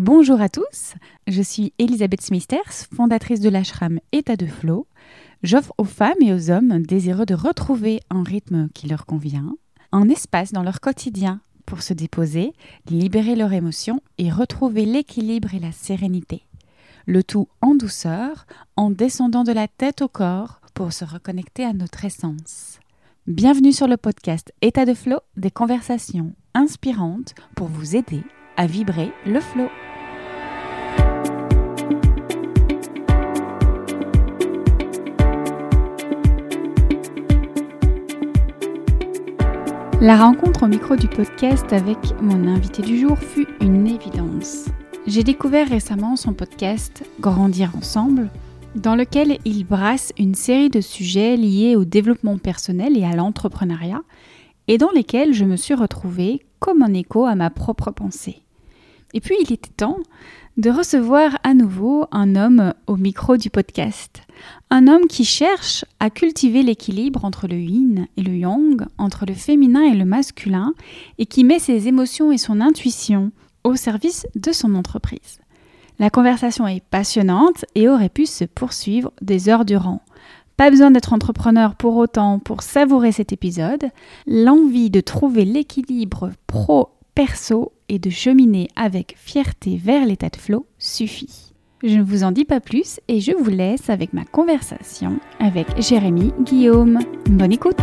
Bonjour à tous, je suis Elisabeth Smithers, fondatrice de l'ashram État de Flow. J'offre aux femmes et aux hommes désireux de retrouver un rythme qui leur convient, un espace dans leur quotidien pour se déposer, libérer leurs émotions et retrouver l'équilibre et la sérénité. Le tout en douceur, en descendant de la tête au corps pour se reconnecter à notre essence. Bienvenue sur le podcast État de Flow, des conversations inspirantes pour vous aider à vibrer le flow. La rencontre au micro du podcast avec mon invité du jour fut une évidence. J'ai découvert récemment son podcast Grandir ensemble, dans lequel il brasse une série de sujets liés au développement personnel et à l'entrepreneuriat, et dans lesquels je me suis retrouvée comme un écho à ma propre pensée. Et puis il était temps de recevoir à nouveau un homme au micro du podcast. Un homme qui cherche à cultiver l'équilibre entre le yin et le yang, entre le féminin et le masculin, et qui met ses émotions et son intuition au service de son entreprise. La conversation est passionnante et aurait pu se poursuivre des heures durant. Pas besoin d'être entrepreneur pour autant pour savourer cet épisode. L'envie de trouver l'équilibre pro-perso et de cheminer avec fierté vers l'état de flow suffit. Je ne vous en dis pas plus et je vous laisse avec ma conversation avec Jérémy Guillaume. Bonne écoute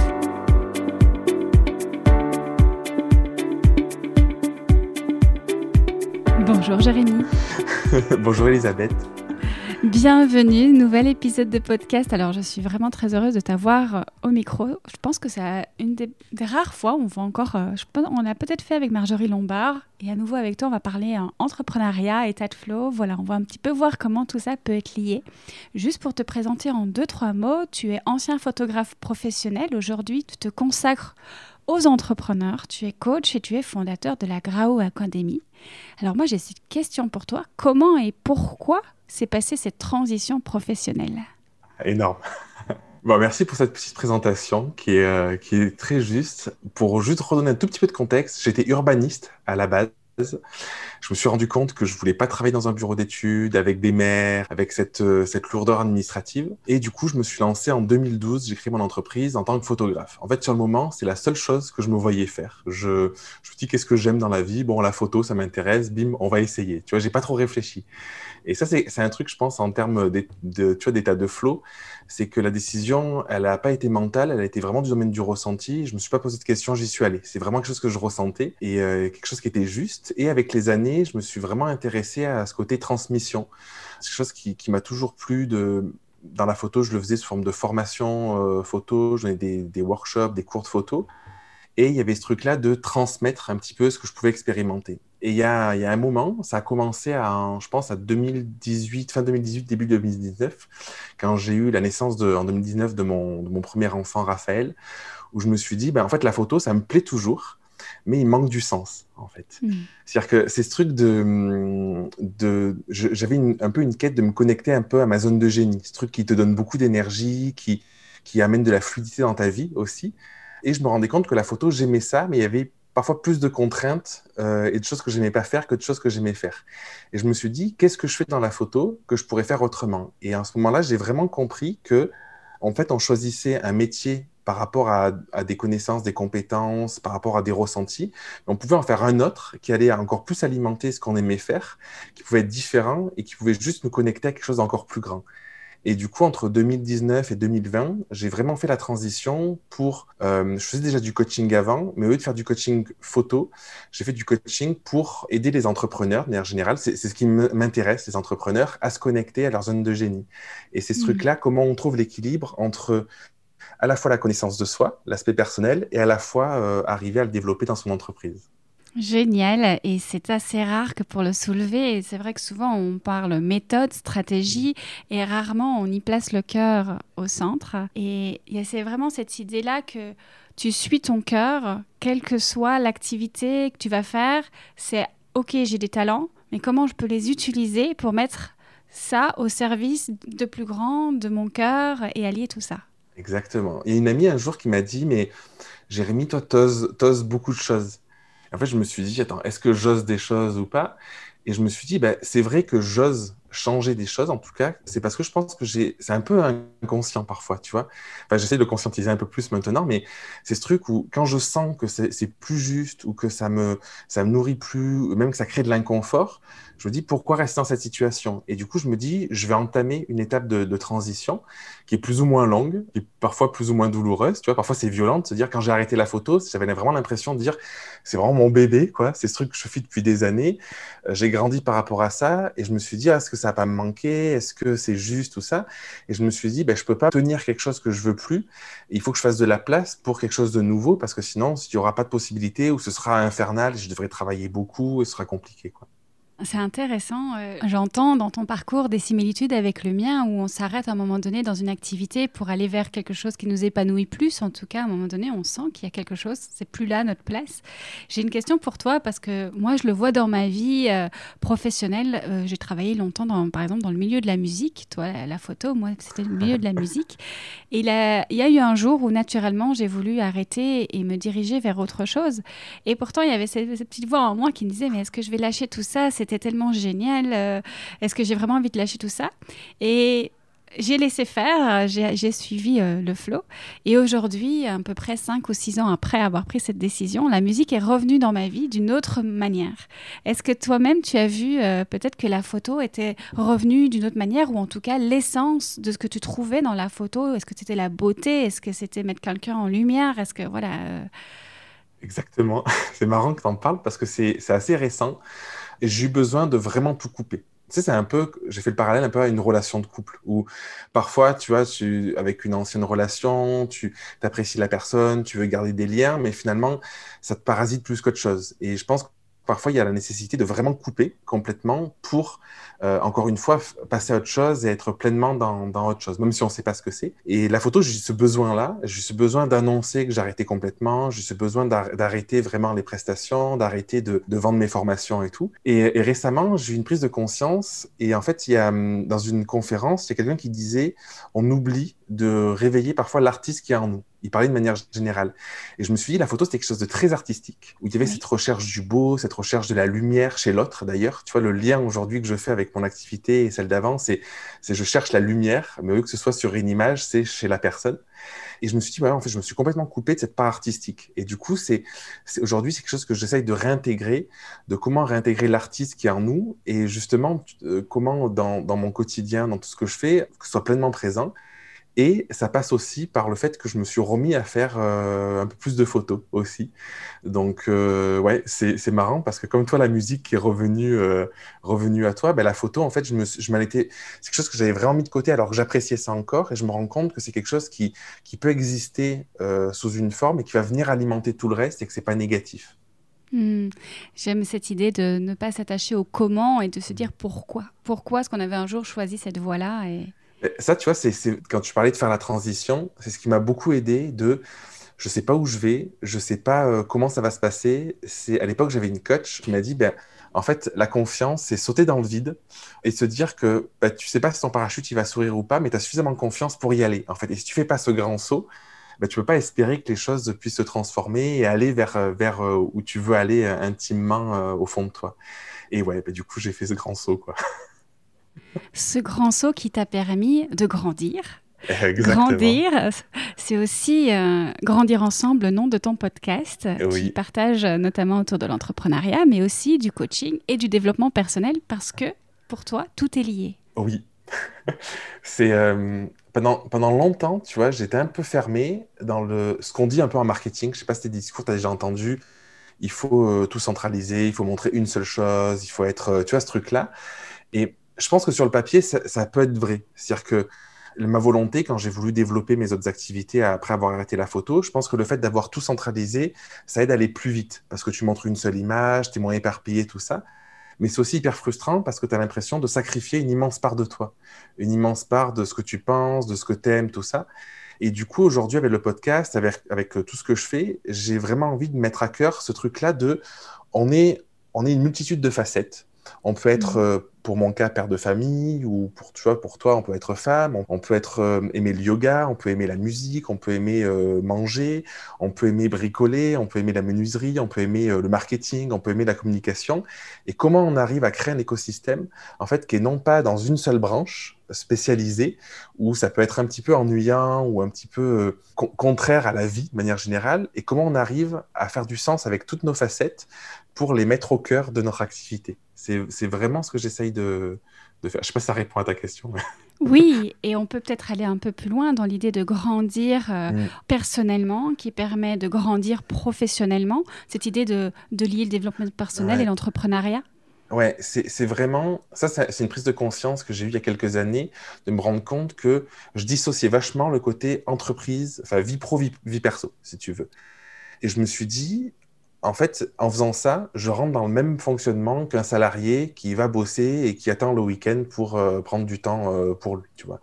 Bonjour Jérémy. Bonjour Elisabeth. Bienvenue, nouvel épisode de podcast. Alors, je suis vraiment très heureuse de t'avoir euh, au micro. Je pense que c'est une des, rares fois où on va encore. Euh, on a peut-être fait avec Marjorie Lombard et à nouveau avec toi, on va parler en entrepreneuriat, état de flow. Voilà, on va un petit peu voir comment tout ça peut être lié. Juste pour te présenter en deux, trois mots, tu es ancien photographe professionnel. Aujourd'hui, tu te consacres aux entrepreneurs. Tu es coach et tu es fondateur de la Grao Academy. Alors moi, j'ai cette question pour toi. Comment et pourquoi s'est passée cette transition professionnelle? Énorme. Bon, merci pour cette petite présentation qui est, euh, qui est très juste. Pour juste redonner un tout petit peu de contexte, j'étais urbaniste à la base je me suis rendu compte que je voulais pas travailler dans un bureau d'études avec des maires, avec cette, euh, cette lourdeur administrative. Et du coup, je me suis lancé en 2012, j'ai créé mon entreprise en tant que photographe. En fait, sur le moment, c'est la seule chose que je me voyais faire. Je, je me dis qu'est-ce que j'aime dans la vie? Bon, la photo, ça m'intéresse, bim, on va essayer. Tu vois, j'ai pas trop réfléchi. Et ça, c'est un truc, je pense, en termes d'état de flow, c'est que la décision, elle n'a pas été mentale, elle a été vraiment du domaine du ressenti. Je me suis pas posé de questions, j'y suis allé. C'est vraiment quelque chose que je ressentais et euh, quelque chose qui était juste. Et avec les années, je me suis vraiment intéressé à ce côté transmission. C'est quelque chose qui, m'a toujours plu dans la photo, je le faisais sous forme de formation euh, photo, je donnais des, workshops, des cours de photo. Et il y avait ce truc-là de transmettre un petit peu ce que je pouvais expérimenter. Et il y a, un moment, ça a commencé à, je pense, à 2018, fin 2018, début 2019, quand j'ai eu la naissance en 2019 de mon, premier enfant, Raphaël, où je me suis dit, ben, en fait, la photo, ça me plaît toujours mais il manque du sens, en fait. Mm. C'est-à-dire que c'est ce truc de... de J'avais un peu une quête de me connecter un peu à ma zone de génie, ce truc qui te donne beaucoup d'énergie, qui, qui amène de la fluidité dans ta vie aussi. Et je me rendais compte que la photo, j'aimais ça, mais il y avait parfois plus de contraintes euh, et de choses que j'aimais pas faire que de choses que j'aimais faire. Et je me suis dit, qu'est-ce que je fais dans la photo que je pourrais faire autrement? Et à ce moment-là, j'ai vraiment compris que, en fait, on choisissait un métier par rapport à, des connaissances, des compétences, par rapport à des ressentis. On pouvait en faire un autre qui allait encore plus alimenter ce qu'on aimait faire, qui pouvait être différent et qui pouvait juste nous connecter à quelque chose d'encore plus grand. Et du coup, entre 2019 et 2020, j'ai vraiment fait la transition pour... Euh, je faisais déjà du coaching avant, mais au lieu de faire du coaching photo, j'ai fait du coaching pour aider les entrepreneurs, de manière générale. C'est ce qui m'intéresse, les entrepreneurs, à se connecter à leur zone de génie. Et c'est ce mmh. truc-là, comment on trouve l'équilibre entre à la fois la connaissance de soi, l'aspect personnel, et à la fois euh, arriver à le développer dans son entreprise. Génial, et c'est assez rare que pour le soulever, c'est vrai que souvent on parle méthode, stratégie, et rarement on y place le cœur au centre. Et c'est vraiment cette idée-là que tu suis ton cœur, quelle que soit l'activité que tu vas faire, c'est ok, j'ai des talents, mais comment je peux les utiliser pour mettre ça au service de plus grand, de mon cœur, et allier tout ça? Exactement. Il y a une amie un jour qui m'a dit, mais Jérémy, toi, t'oses beaucoup de choses. En fait, je me suis dit, attends, est-ce que j'ose des choses ou pas? Et je me suis dit, bah, c'est vrai que j'ose changer des choses, en tout cas, c'est parce que je pense que c'est un peu inconscient parfois, tu vois. Enfin, j'essaie de conscientiser un peu plus maintenant, mais c'est ce truc où quand je sens que c'est plus juste ou que ça me, ça me nourrit plus, même que ça crée de l'inconfort, je me dis pourquoi rester dans cette situation? Et du coup, je me dis, je vais entamer une étape de, transition qui est plus ou moins longue, qui est parfois plus ou moins douloureuse. Tu vois, parfois c'est violent de se dire quand j'ai arrêté la photo, j'avais vraiment l'impression de dire c'est vraiment mon bébé, quoi. C'est ce truc que je fais depuis des années. Euh, j'ai grandi par rapport à ça et je me suis dit, ah, est-ce que ça va pas me manquer? Est-ce que c'est juste tout ça? Et je me suis dit, ben, je peux pas tenir quelque chose que je veux plus. Il faut que je fasse de la place pour quelque chose de nouveau parce que sinon, il n'y aura pas de possibilité ou ce sera infernal, je devrais travailler beaucoup et ce sera compliqué, quoi. C'est intéressant. Euh, j'entends dans ton parcours des similitudes avec le mien où on s'arrête à un moment donné dans une activité pour aller vers quelque chose qui nous épanouit plus. En tout cas, à un moment donné, on sent qu'il y a quelque chose. C'est plus là notre place. J'ai une question pour toi parce que moi, je le vois dans ma vie euh, professionnelle. Euh, j'ai travaillé longtemps, par exemple, dans le milieu de la musique. Toi, la, photo, moi, c'était le milieu de la musique. Et il y a eu un jour où, naturellement, j'ai voulu arrêter et me diriger vers autre chose. Et pourtant, il y avait cette, cette petite voix en moi qui me disait, mais est-ce que je vais lâcher tout ça c'était tellement génial. Euh, est-ce que j'ai vraiment envie de lâcher tout ça? Et j'ai laissé faire, j'ai suivi euh, le flow. Et aujourd'hui, à peu près 5 ou 6 ans après avoir pris cette décision, la musique est revenue dans ma vie d'une autre manière. Est-ce que toi-même, tu as vu euh, peut-être que la photo était revenue d'une autre manière, ou en tout cas l'essence de ce que tu trouvais dans la photo? Est-ce que c'était la beauté? Est-ce que c'était mettre quelqu'un en lumière? Est-ce que, voilà... Exactement. C'est marrant que tu en parles parce que c'est assez récent et j'ai eu besoin de vraiment tout couper. Tu sais, c'est un peu, j'ai fait le parallèle un peu à une relation de couple où parfois, tu vois, tu, avec une ancienne relation, tu apprécies la personne, tu veux garder des liens, mais finalement, ça te parasite plus qu'autre chose. Et je pense parfois, il y a la nécessité de vraiment couper complètement pour, euh, encore une fois, passer à autre chose et être pleinement dans, dans autre chose, même si on ne sait pas ce que c'est. Et la photo, j'ai ce besoin-là, j'ai ce besoin d'annoncer que j'arrêtais complètement, j'ai ce besoin d'arrêter vraiment les prestations, d'arrêter de, vendre mes formations et tout. Et, et récemment, j'ai eu une prise de conscience et en fait, il y a, dans une conférence, il y a quelqu'un qui disait, on oublie de réveiller parfois l'artiste qui est en nous. Il parlait de manière générale. Et je me suis dit, la photo, c'était quelque chose de très artistique, où il y avait cette recherche du beau, cette recherche de la lumière chez l'autre, d'ailleurs. Tu vois, le lien aujourd'hui que je fais avec mon activité et celle d'avant, c'est je cherche la lumière, mais au lieu que ce soit sur une image, c'est chez la personne. Et je me suis dit, voilà, en fait, je me suis complètement coupé de cette part artistique. Et du coup, c'est aujourd'hui, c'est quelque chose que j'essaye de réintégrer, de comment réintégrer l'artiste qui est en nous, et justement, euh, comment dans, dans mon quotidien, dans tout ce que je fais, que ce soit pleinement présent. Et ça passe aussi par le fait que je me suis remis à faire euh, un peu plus de photos aussi. Donc, euh, ouais, c'est marrant parce que comme toi, la musique qui est revenue, euh, revenue à toi, ben, la photo, en fait, je me, je c'est quelque chose que j'avais vraiment mis de côté alors que j'appréciais ça encore et je me rends compte que c'est quelque chose qui, qui peut exister sous une forme et qui va venir alimenter tout le reste et que c'est pas négatif. Hmm. J'aime cette idée de ne pas s'attacher au comment et de se dire pourquoi. Pourquoi est-ce qu'on avait un jour choisi cette voie-là et... Ça, tu vois, c'est quand tu parlais de faire la transition, c'est ce qui m'a beaucoup aidé de je sais pas où je vais, je sais pas euh, comment ça va se passer. C'est à l'époque j'avais une coach qui m'a dit ben en fait la confiance c'est sauter dans le vide et se dire que ben, tu sais pas si ton parachute il va sourire ou pas, mais tu as suffisamment confiance pour y aller. En fait, et si tu fais pas ce grand saut, ben, tu peux pas espérer que les choses puissent se transformer et aller vers euh, vers euh, où tu veux aller intimement au fond de toi. Et ouais, ben, du coup j'ai fait ce grand saut quoi. ce grand saut qui t'a permis de grandir. Grandir, c'est aussi euh, grandir ensemble, le nom de ton podcast, qui partage notamment autour de l'entrepreneuriat, mais aussi du coaching et du développement personnel, parce que pour toi, tout est lié. Oui. c'est euh, pendant, pendant longtemps, tu vois, j'étais un peu fermé dans le, ce qu'on dit un peu en marketing. Je sais pas si tes discours, tu as déjà entendu. Il faut euh, tout centraliser, il faut montrer une seule chose, il faut être, tu vois, ce truc-là. Et je pense que sur le papier, ça, peut être vrai. C'est-à-dire que ma volonté, quand j'ai voulu développer mes autres activités après avoir arrêté la photo, je pense que le fait d'avoir tout centralisé, ça aide à aller plus vite parce que tu montres une seule image, tu es moins éparpillé, tout ça. Mais c'est aussi hyper frustrant parce que tu as l'impression de sacrifier une immense part de toi, une immense part de ce que tu penses, de ce que tu aimes, tout ça. Et du coup, aujourd'hui, avec le podcast, avec, avec tout ce que je fais, j'ai vraiment envie de mettre à cœur ce truc-là de on est, on est une multitude de facettes. On peut être mmh. euh, pour mon cas, père de famille, ou pour, tu vois, pour toi, on peut être femme, on, peut être euh, aimer le yoga, on peut aimer la musique, on peut aimer euh, manger, on peut aimer bricoler, on peut aimer la menuiserie, on peut aimer le marketing, on peut aimer la communication. Et comment on arrive à créer un écosystème, en fait, qui est non pas dans une seule branche, spécialisée, où ça peut être un petit peu ennuyant ou un petit peu contraire à la vie de manière générale, et comment on arrive à faire du sens avec toutes nos facettes pour les mettre au cœur de notre activité? C'est vraiment ce que j'essaye de, faire. Je ne sais pas si ça répond à ta question. Oui, et on peut peut-être aller un peu plus loin dans l'idée de grandir euh, mm. personnellement, qui permet de grandir professionnellement, cette idée de, lier le développement personnel et l'entrepreneuriat. Ouais, c'est vraiment, ça c'est une prise de conscience que j'ai eue il y a quelques années, de me rendre compte que je dissociais vachement le côté entreprise, enfin vie pro, vie perso, si tu veux. Et je me suis dit, en fait, en faisant ça, je rentre dans le même fonctionnement qu'un salarié qui va bosser et qui attend le week-end pour euh, prendre du temps euh, pour lui, tu vois.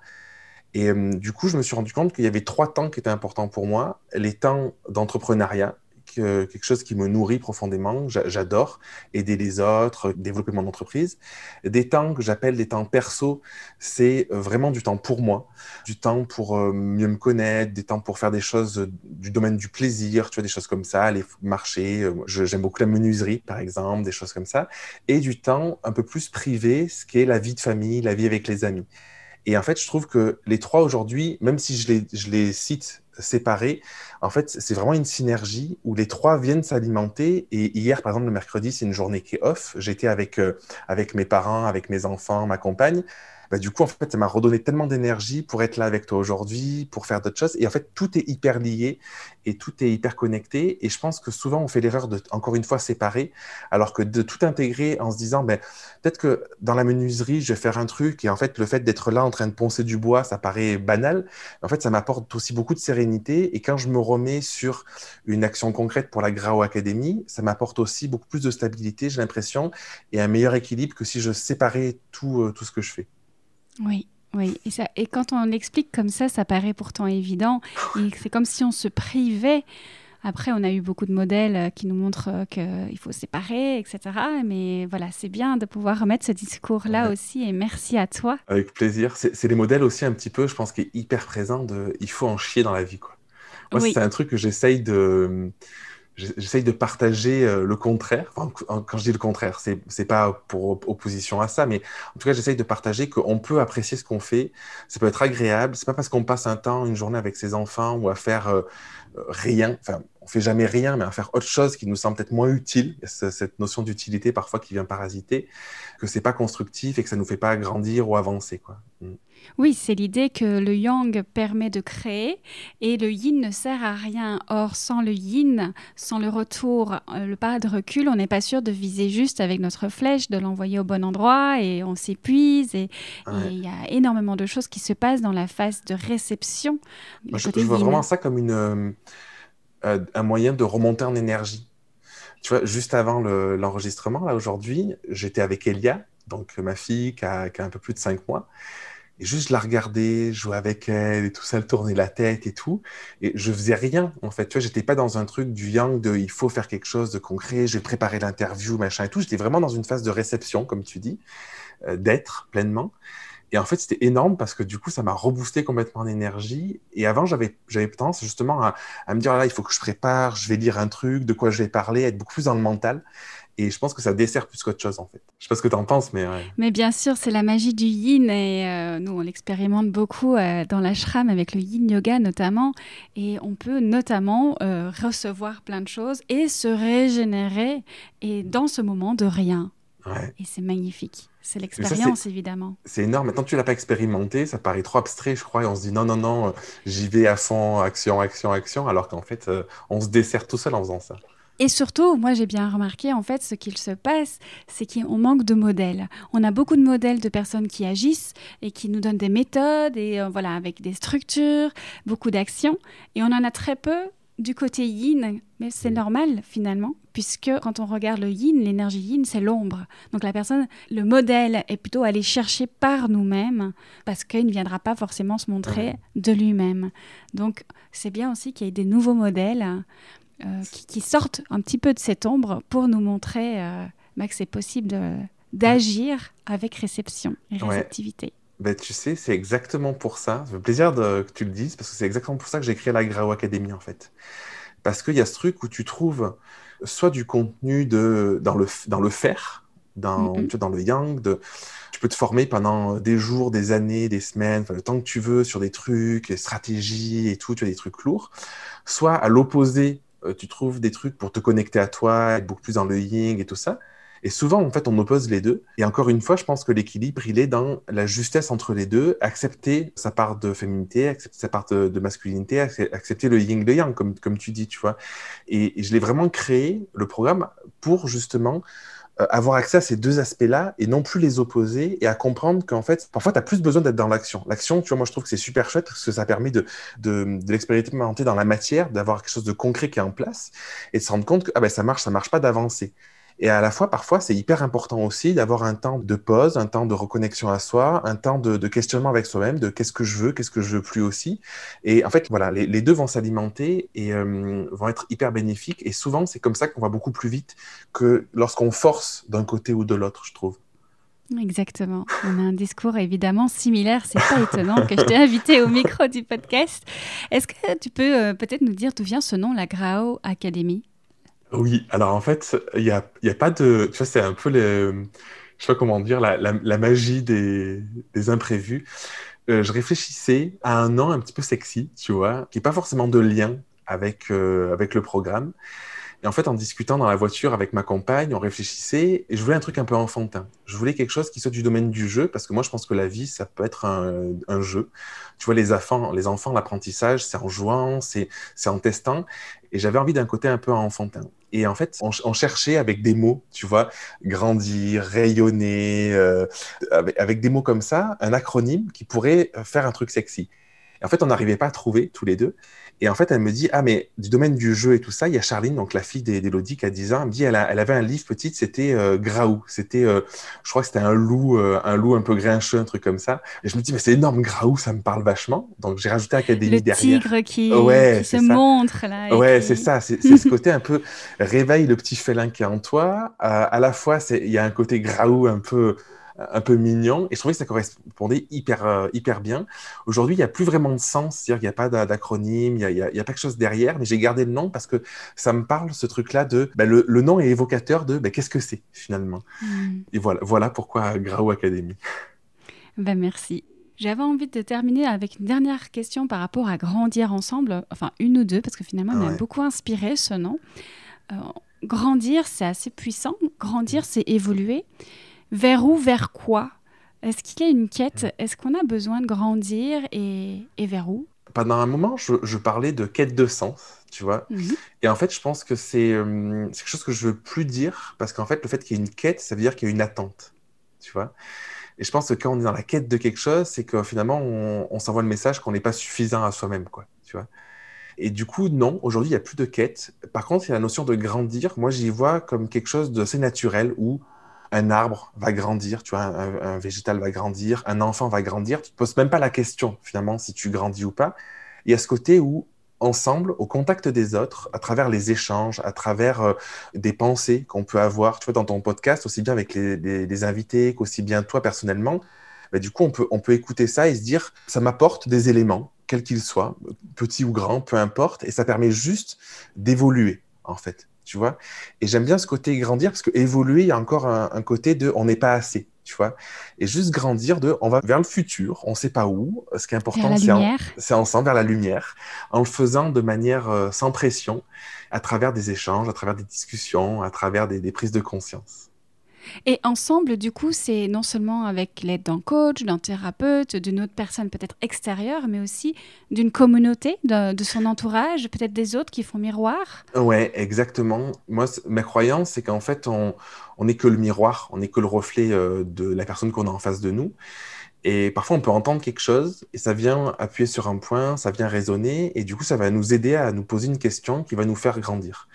Et euh, du coup, je me suis rendu compte qu'il y avait trois temps qui étaient importants pour moi. Les temps d'entrepreneuriat, quelque chose qui me nourrit profondément. J'adore aider les autres, développer mon entreprise. Des temps que j'appelle des temps perso, c'est euh, vraiment du temps pour moi, du temps pour euh, mieux me connaître, des temps pour faire des choses du domaine du plaisir, tu vois, des choses comme ça, aller marcher. Euh, j'aime beaucoup la menuiserie, par exemple, des choses comme ça. Et du temps un peu plus privé, ce qui est la vie de famille, la vie avec les amis. Et en fait, je trouve que les trois aujourd'hui, même si je les, je les cite séparés, en fait, c'est vraiment une synergie où les trois viennent s'alimenter. Et hier, par exemple, le mercredi, c'est une journée qui est off. J'étais avec, euh, avec mes parents, avec mes enfants, ma compagne. Bah, du coup, en fait, ça m'a redonné tellement d'énergie pour être là avec toi aujourd'hui, pour faire d'autres choses. Et en fait, tout est hyper lié et tout est hyper connecté. Et je pense que souvent, on fait l'erreur de, encore une fois, séparer, alors que de tout intégrer en se disant, ben, peut-être que dans la menuiserie, je vais faire un truc. Et en fait, le fait d'être là en train de poncer du bois, ça paraît banal. En fait, ça m'apporte aussi beaucoup de sérénité. Et quand je me remets sur une action concrète pour la Grau Academy, ça m'apporte aussi beaucoup plus de stabilité, j'ai l'impression, et un meilleur équilibre que si je séparais tout, euh, tout ce que je fais. Oui, oui. Et, ça, et quand on l'explique comme ça, ça paraît pourtant évident. C'est comme si on se privait. Après, on a eu beaucoup de modèles euh, qui nous montrent euh, qu'il faut séparer, etc. Mais voilà, c'est bien de pouvoir remettre ce discours-là aussi. Et merci à toi. Avec plaisir. C'est les modèles aussi un petit peu, je pense, qui est hyper présent de il faut en chier dans la vie. Quoi. Moi, c'est un truc que j'essaye de j'essaye de partager euh, le contraire. quand je dis le contraire, c'est n'est pas pour opposition à ça, mais en tout cas, j'essaye de partager qu'on peut apprécier ce qu'on fait. Ça peut être agréable. C'est pas parce qu'on passe un temps, une journée avec ses enfants ou à faire euh, euh, rien. On fait jamais rien, mais à faire autre chose qui nous semble peut-être moins utile. Cette notion d'utilité parfois qui vient parasiter, que c'est pas constructif et que ça nous fait pas grandir ou avancer, quoi. Mm. Oui, c'est l'idée que le yang permet de créer et le yin ne sert à rien. Or, sans le yin, sans le retour, euh, le pas de recul, on n'est pas sûr de viser juste avec notre flèche, de l'envoyer au bon endroit et on s'épuise. Et il y a énormément de choses qui se passent dans la phase de réception. je, vois vraiment ça comme une, euh, euh, un moyen de remonter en énergie. Tu vois, juste avant l'enregistrement, là aujourd'hui, j'étais avec Elia, donc ma fille qui a, qui a un peu plus de 5 mois. Et juste, je la regardais, jouer avec elle et tout ça, elle tournait la tête et tout. Et je faisais rien, en fait. Tu vois, j'étais pas dans un truc du yang de il faut faire quelque chose de concret, j'ai préparé l'interview, machin et tout. J'étais vraiment dans une phase de réception, comme tu dis, euh, d'être pleinement. Et en fait, c'était énorme parce que du coup, ça m'a reboosté complètement en énergie. Et avant, j'avais, tendance justement à, à me dire, là, il faut que je prépare, je vais lire un truc, de quoi je vais parler, être beaucoup plus dans le mental. Et je pense que ça dessert plus qu'autre chose, en fait. Je sais pas ce que tu en penses, mais... Mais bien sûr, c'est la magie du yin. Et euh, nous, on l'expérimente beaucoup euh, dans l'ashram avec le yin yoga, notamment. Et on peut notamment euh, recevoir plein de choses et se régénérer. Et dans ce moment de rien. Et c'est magnifique. C'est l'expérience, évidemment. C'est énorme. Maintenant, tu l'as pas expérimenté, ça paraît trop abstrait, je crois, et on se dit non, non, non, j'y vais à fond, action, action, action, alors qu'en fait, on se dessert tout seul en faisant ça. Et surtout, moi j'ai bien remarqué en fait ce qu'il se passe, c'est qu'on manque de modèles. On a beaucoup de modèles de personnes qui agissent et qui nous donnent des méthodes et euh, voilà avec des structures, beaucoup d'actions, et on en a très peu du côté yin, mais c'est normal finalement, puisque quand on regarde le yin, l'énergie yin, c'est l'ombre. Donc la personne, le modèle est plutôt aller chercher par nous-mêmes, parce qu'il ne viendra pas forcément se montrer de lui-même. Donc c'est bien aussi qu'il y ait des nouveaux modèles euh, qui, sortent un petit peu de cette ombre pour nous montrer euh, bah, que c'est possible d'agir avec réception et réceptivité. Ben, tu sais, c'est exactement pour ça. Ça fait plaisir de, que tu le dises, parce que c'est exactement pour ça que j'ai créé la Grau Academy, en fait. Parce qu'il y a ce truc où tu trouves soit du contenu de, dans, le, dans le faire, dans, mm-hmm. dans le yang, de, tu peux te former pendant des jours, des années, des semaines, le temps que tu veux sur des trucs, des stratégies et tout, tu as des trucs lourds. Soit à l'opposé, euh, tu trouves des trucs pour te connecter à toi, être beaucoup plus dans le yin et tout ça. Et souvent, en fait, on oppose les deux. Et encore une fois, je pense que l'équilibre, il est dans la justesse entre les deux, accepter sa part de féminité, accepter sa part de, masculinité, accepter le yin, le yang, comme, comme tu dis, tu vois. Et, je l'ai vraiment créé, le programme, pour justement euh, avoir accès à ces deux aspects-là et non plus les opposer et à comprendre qu'en fait, parfois, tu as plus besoin d'être dans l'action. L'action, tu vois, moi, je trouve que c'est super chouette parce que ça permet de, de, de l'expérimenter dans la matière, d'avoir quelque chose de concret qui est en place et de se rendre compte que ah ben, ça marche, ça marche pas d'avancer. Et à la fois, parfois, c'est hyper important aussi d'avoir un temps de pause, un temps de reconnexion à soi, un temps de, questionnement avec soi-même, de qu'est-ce que je veux, qu'est-ce que je veux plus aussi. Et en fait, voilà, les, deux vont s'alimenter et euh, vont être hyper bénéfiques. Et souvent, c'est comme ça qu'on va beaucoup plus vite que lorsqu'on force d'un côté ou de l'autre, je trouve. Exactement. On a un discours évidemment similaire. C'est pas étonnant que je t'ai invité au micro du podcast. Est-ce que tu peux euh, peut-être nous dire d'où vient ce nom, la Grao Academy? Oui, alors en fait, il n'y a, y a pas de. Tu vois, c'est un peu les. Je sais pas comment dire, la, magie des, imprévus. Euh, je réfléchissais à un nom un petit peu sexy, tu vois, qui n'est pas forcément de lien avec, euh, avec le programme. Et en fait, en discutant dans la voiture avec ma compagne, on réfléchissait et je voulais un truc un peu enfantin. Je voulais quelque chose qui soit du domaine du jeu parce que moi, je pense que la vie, ça peut être un, un jeu. Tu vois, les enfants, les enfants, l'apprentissage, c'est en jouant, c'est en testant. Et j'avais envie d'un côté un peu enfantin. Et en fait, on, cherchait avec des mots, tu vois, grandir, rayonner, euh, avec, des mots comme ça, un acronyme qui pourrait faire un truc sexy. Et en fait, on n'arrivait pas à trouver tous les deux. Et en fait, elle me dit, ah, mais du domaine du jeu et tout ça, il y a Charline, donc la fille d'Elodie qui a 10 ans, elle me dit, elle, avait un livre petite, c'était euh, Graou. C'était, euh, je crois que c'était un loup, euh, un loup un peu grincheux, un truc comme ça. Et je me dis, mais c'est énorme, Graou, ça me parle vachement. Donc j'ai rajouté Académie derrière. Le tigre qui, se montre là. Ouais, c'est ça. C'est ce côté un peu réveille le petit félin qui est en toi. à la fois, il y a un côté Graou un peu un peu mignon. Et je trouvais que ça correspondait hyper, euh, hyper bien. Aujourd'hui, il n'y a plus vraiment de sens, c'est-à-dire qu'il n'y a pas d'acronyme, il n'y a, a, pas quelque chose derrière, mais j'ai gardé le nom parce que ça me parle, ce truc-là, de ben, le, le, nom est évocateur de ben, qu'est-ce que c'est finalement. Hmm. Et voilà, voilà pourquoi Grau Academy. Ben, merci. J'avais envie de terminer avec une dernière question par rapport à grandir ensemble, enfin une ou deux, parce que finalement, on a beaucoup inspiré ce nom. Euh, grandir, c'est assez puissant. Grandir, c'est évoluer. Vers où, vers quoi? Est-ce qu'il y a une quête? Est-ce qu'on a besoin de grandir et, vers où? Pendant un moment, je, parlais de quête de sens, tu vois. Et en fait, je pense que euh, c'est quelque chose que je veux plus dire parce qu'en fait, le fait qu'il y ait une quête, ça veut dire qu'il y a une attente, tu vois. Et je pense que quand on est dans la quête de quelque chose, c'est que finalement, on, s'envoie le message qu'on n'est pas suffisant à soi-même, quoi, tu vois. Et du coup, non, aujourd'hui, il n'y a plus de quête. Par contre, il y a la notion de grandir. Moi, j'y vois comme quelque chose d'assez naturel où un arbre va grandir, tu vois, un, végétal va grandir, un enfant va grandir. Tu te poses même pas la question, finalement, si tu grandis ou pas. Il y a ce côté où, ensemble, au contact des autres, à travers les échanges, à travers euh, des pensées qu'on peut avoir, tu vois, dans ton podcast, aussi bien avec les, invités qu'aussi bien toi personnellement, bah, du coup, on peut, on peut écouter ça et se dire, ça m'apporte des éléments, quels qu'ils soient, petits ou grands, peu importe, et ça permet juste d'évoluer, en fait tu vois. Et j'aime bien ce côté grandir parce que évoluer, il y a encore un, côté de on n'est pas assez, tu vois. Et juste grandir de on va vers le futur, on ne sait pas où. Ce qui est important, c'est ensemble vers la lumière, en le faisant de manière euh, sans pression, à travers des échanges, à travers des discussions, à travers des prises de conscience. Et ensemble, du coup, c'est non seulement avec l'aide d'un coach, d'un thérapeute, d'une autre personne peut-être extérieure, mais aussi d'une communauté, de, son entourage, peut-être des autres qui font miroir. Ouais, exactement. Moi, ma croyance, c'est qu'en fait, on n'est que le miroir, on n'est que le reflet euh, de la personne qu'on a en face de nous. Et parfois, on peut entendre quelque chose et ça vient appuyer sur un point, ça vient résonner et du coup, ça va nous aider à nous poser une question qui va nous faire grandir.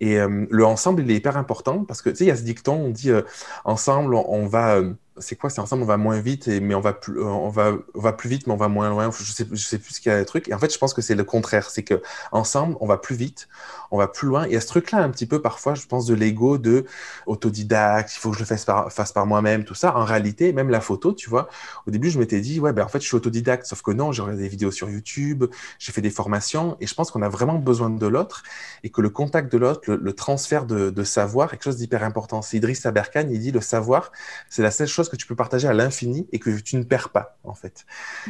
Et euh, le ensemble, il est hyper important parce que, tu sais, il y a ce dicton, on dit euh, ensemble, on, va, euh, c'est quoi C'est ensemble, on va moins vite, mais on va, plus, on, va, va plus vite, mais on va moins loin. Je sais, sais plus ce qu'il y a le truc. Et en fait, je pense que c'est le contraire. C'est que ensemble, on va plus vite, on va plus loin. Il y a ce truc-là un petit peu parfois, je pense, de l'ego, de autodidacte, il faut que je le fasse par, fasse par moi-même, tout ça. En réalité, même la photo, tu vois, au début, je m'étais dit, ouais, ben en fait, je suis autodidacte. Sauf que non, j'ai regardé des vidéos sur YouTube, j'ai fait des formations, et je pense qu'on a vraiment besoin de l'autre, et que le contact de l'autre, le, transfert de, savoir, est quelque chose d'hyper important. C'est Idriss Aberkan, il dit, le savoir, c'est la seule chose que tu peux partager à l'infini et que tu ne perds pas, en fait.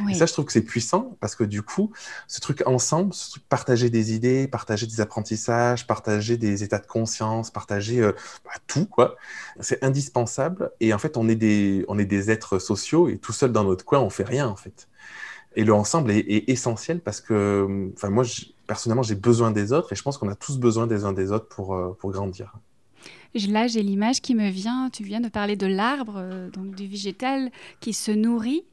Et ça, je trouve que c'est puissant parce que du coup, ce truc ensemble, ce truc partager des idées, partager des apprentissages, partager des états de conscience, partager euh, bah, tout, quoi, c'est indispensable. Et en fait, on est, des, on est des êtres sociaux et tout seul dans notre coin, on fait rien, en fait. Et le ensemble est, essentiel parce que, enfin, moi, personnellement, j'ai besoin des autres et je pense qu'on a tous besoin des uns des autres pour, euh, pour grandir. Là, j'ai l'image qui me vient. Tu viens de parler de l'arbre, euh, donc du végétal qui se nourrit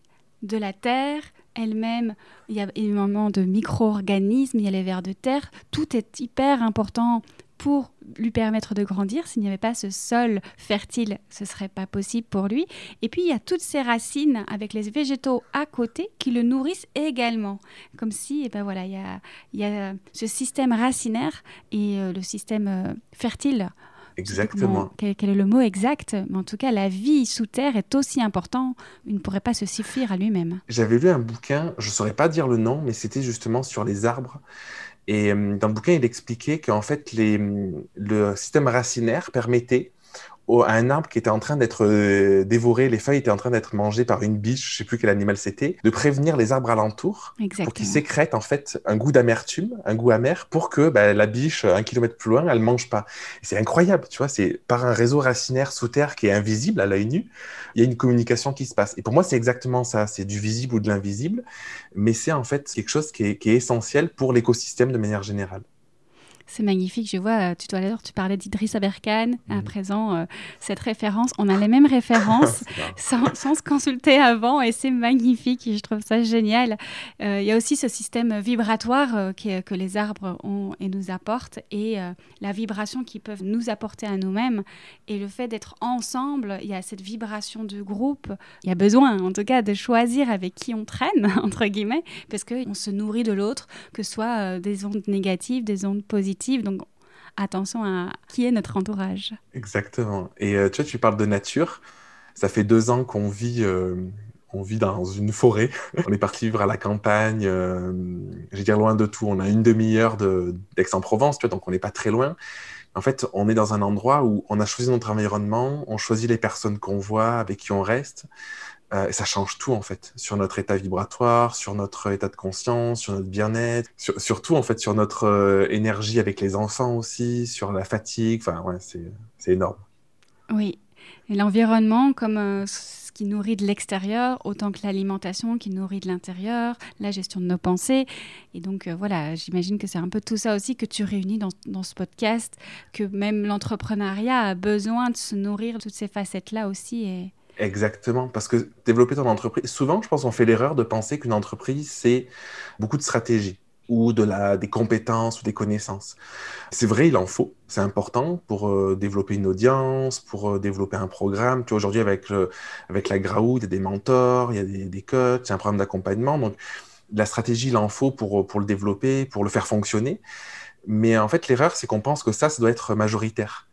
de la terre elle-même. Il y a énormément de micro-organismes, il y a les vers de terre. Tout est hyper important pour lui permettre de grandir. S'il n'y avait pas ce sol fertile, ce serait pas possible pour lui. Et puis il y a toutes ces racines avec les végétaux à côté qui le nourrissent également. Comme si, et eh ben voilà, il y a, il y a ce système racinaire et euh, le système euh, fertile Exactement. quel, est le mot exact? Mais en tout cas, la vie sous terre est aussi importante. Il ne pourrait pas se suffire à lui-même. J'avais lu un bouquin, je ne saurais pas dire le nom, mais c'était justement sur les arbres. Et euh, dans le bouquin, il expliquait qu'en fait, les, le système racinaire permettait à un arbre qui était en train d'être euh, dévoré, les feuilles étaient en train d'être mangées par une biche, je sais plus quel animal c'était, de prévenir les arbres alentours pour qu'ils sécrètent en fait un goût d'amertume, un goût amer, pour que bah, la biche, un kilomètre plus loin, elle mange pas. C'est incroyable, tu vois, c'est par un réseau racinaire sous terre qui est invisible à l'œil nu, il y a une communication qui se passe. Et pour moi, c'est exactement ça, c'est du visible ou de l'invisible, mais c'est en fait quelque chose qui est, qui est essentiel pour l'écosystème de manière générale. C'est magnifique. Je vois, euh, tu, dois, tu parlais d'Idriss Aberkan. À mhm. présent, euh, cette référence, on a les mêmes références sans, se consulter avant et c'est magnifique. je trouve ça génial. Euh, il y a aussi ce système vibratoire que les arbres ont et nous apportent et la vibration qu'ils peuvent nous apporter à nous-mêmes. Et le fait d'être ensemble, il y a cette vibration de groupe. Il y a besoin, en tout cas, de choisir avec qui on traîne, entre guillemets, parce qu'on se nourrit de l'autre, que ce soit des ondes négatives, des ondes positives donc, attention à qui est notre entourage. Exactement. Et euh, tu vois, tu parles de nature. Ça fait deux ans qu'on vit, euh, on vit dans une forêt. on est parti vivre à la campagne. Euh, je dire loin de tout. On a une demi-heure d'Aix-en-Provence, donc on n'est pas très loin. En fait, on est dans un endroit où on a choisi notre environnement, on choisit les personnes qu'on voit, avec qui on reste. Euh, ça change tout en fait, sur notre état vibratoire, sur notre état de conscience, sur notre bien-être, sur, surtout en fait sur notre euh, énergie avec les enfants aussi, sur la fatigue. Enfin ouais, c'est énorme. Oui, et l'environnement comme euh, ce qui nourrit de l'extérieur, autant que l'alimentation qui nourrit de l'intérieur, la gestion de nos pensées. Et donc voilà, j'imagine que c'est un peu tout ça aussi que tu réunis dans, dans ce podcast, que même l'entrepreneuriat a besoin de se nourrir de toutes ces facettes-là aussi. Et Exactement, parce que développer ton entreprise, souvent, je pense qu'on fait l'erreur de penser qu'une entreprise, c'est beaucoup de stratégie ou de la, des compétences ou des connaissances. C'est vrai, il en faut, c'est important pour euh, développer une audience, pour euh, développer un programme. Tu vois, aujourd'hui, avec, avec la Graou, il y a des mentors, il y a des, des coachs, il y a un programme d'accompagnement. Donc, la stratégie, il en faut pour, pour le développer, pour le faire fonctionner. Mais en fait, l'erreur, c'est qu'on pense que ça, ça doit être majoritaire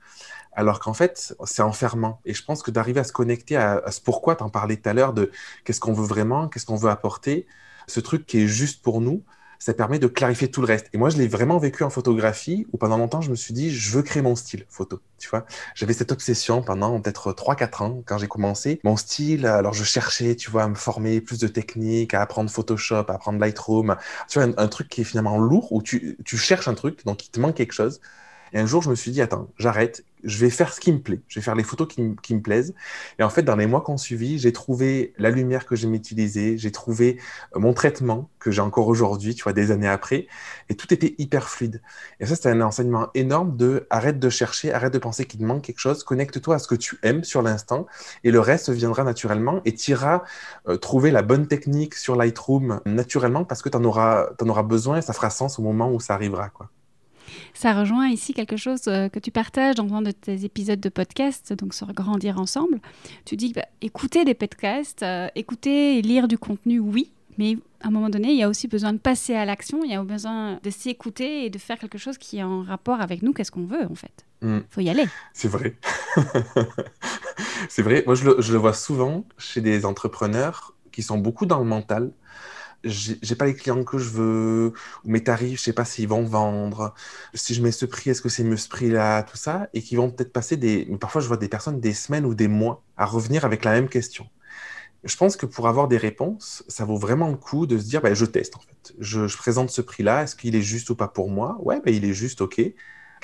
alors qu'en fait, c'est enfermant. Et je pense que d'arriver à se connecter à, ce pourquoi, tu en parlais tout à l'heure, de qu'est-ce qu'on veut vraiment, qu'est-ce qu'on veut apporter, ce truc qui est juste pour nous, ça permet de clarifier tout le reste. Et moi, je l'ai vraiment vécu en photographie, où pendant longtemps, je me suis dit, je veux créer mon style photo, tu vois. J'avais cette obsession pendant peut-être 3-4 ans, quand j'ai commencé. Mon style, alors je cherchais, tu vois, à me former plus de techniques, à apprendre Photoshop, à apprendre Lightroom. Tu vois, un, truc qui est finalement lourd, où tu, tu cherches un truc, donc il te manque quelque chose. Et un jour, je me suis dit, attends, j'arrête, je vais faire ce qui me plaît, je vais faire les photos qui, me plaisent. Et en fait, dans les mois qui ont suivi, j'ai trouvé la lumière que j'aime utiliser, j'ai trouvé euh, mon traitement que j'ai encore aujourd'hui, tu vois, des années après, et tout était hyper fluide. Et ça, c'était un enseignement énorme de arrête de chercher, arrête de penser qu'il te manque quelque chose, connecte-toi à ce que tu aimes sur l'instant, et le reste viendra naturellement, et tu iras euh, trouver la bonne technique sur Lightroom naturellement parce que tu en auras, en auras besoin et ça fera sens au moment où ça arrivera, quoi. Ça rejoint ici quelque chose euh, que tu partages dans un de tes épisodes de podcast, donc sur Grandir ensemble. Tu dis, bah, écouter des podcasts, euh, écouter et lire du contenu, oui, mais à un moment donné, il y a aussi besoin de passer à l'action, il y a besoin de s'écouter et de faire quelque chose qui est en rapport avec nous, qu'est-ce qu'on veut en fait. Il mm. faut y aller. C'est vrai. c'est vrai. Moi, je le, vois souvent chez des entrepreneurs qui sont beaucoup dans le mental. J'ai pas les clients que je veux, ou mes tarifs, je sais pas s'ils vont vendre. Si je mets ce prix, est-ce que c'est mieux ce prix-là, tout ça, et qui vont peut-être passer des. Parfois, je vois des personnes des semaines ou des mois à revenir avec la même question je pense que pour avoir des réponses, ça vaut vraiment le coup de se dire, bah, je teste en fait. Je, présente ce prix-là, est-ce qu'il est juste ou pas pour moi? Ouais, bah, il est juste, ok.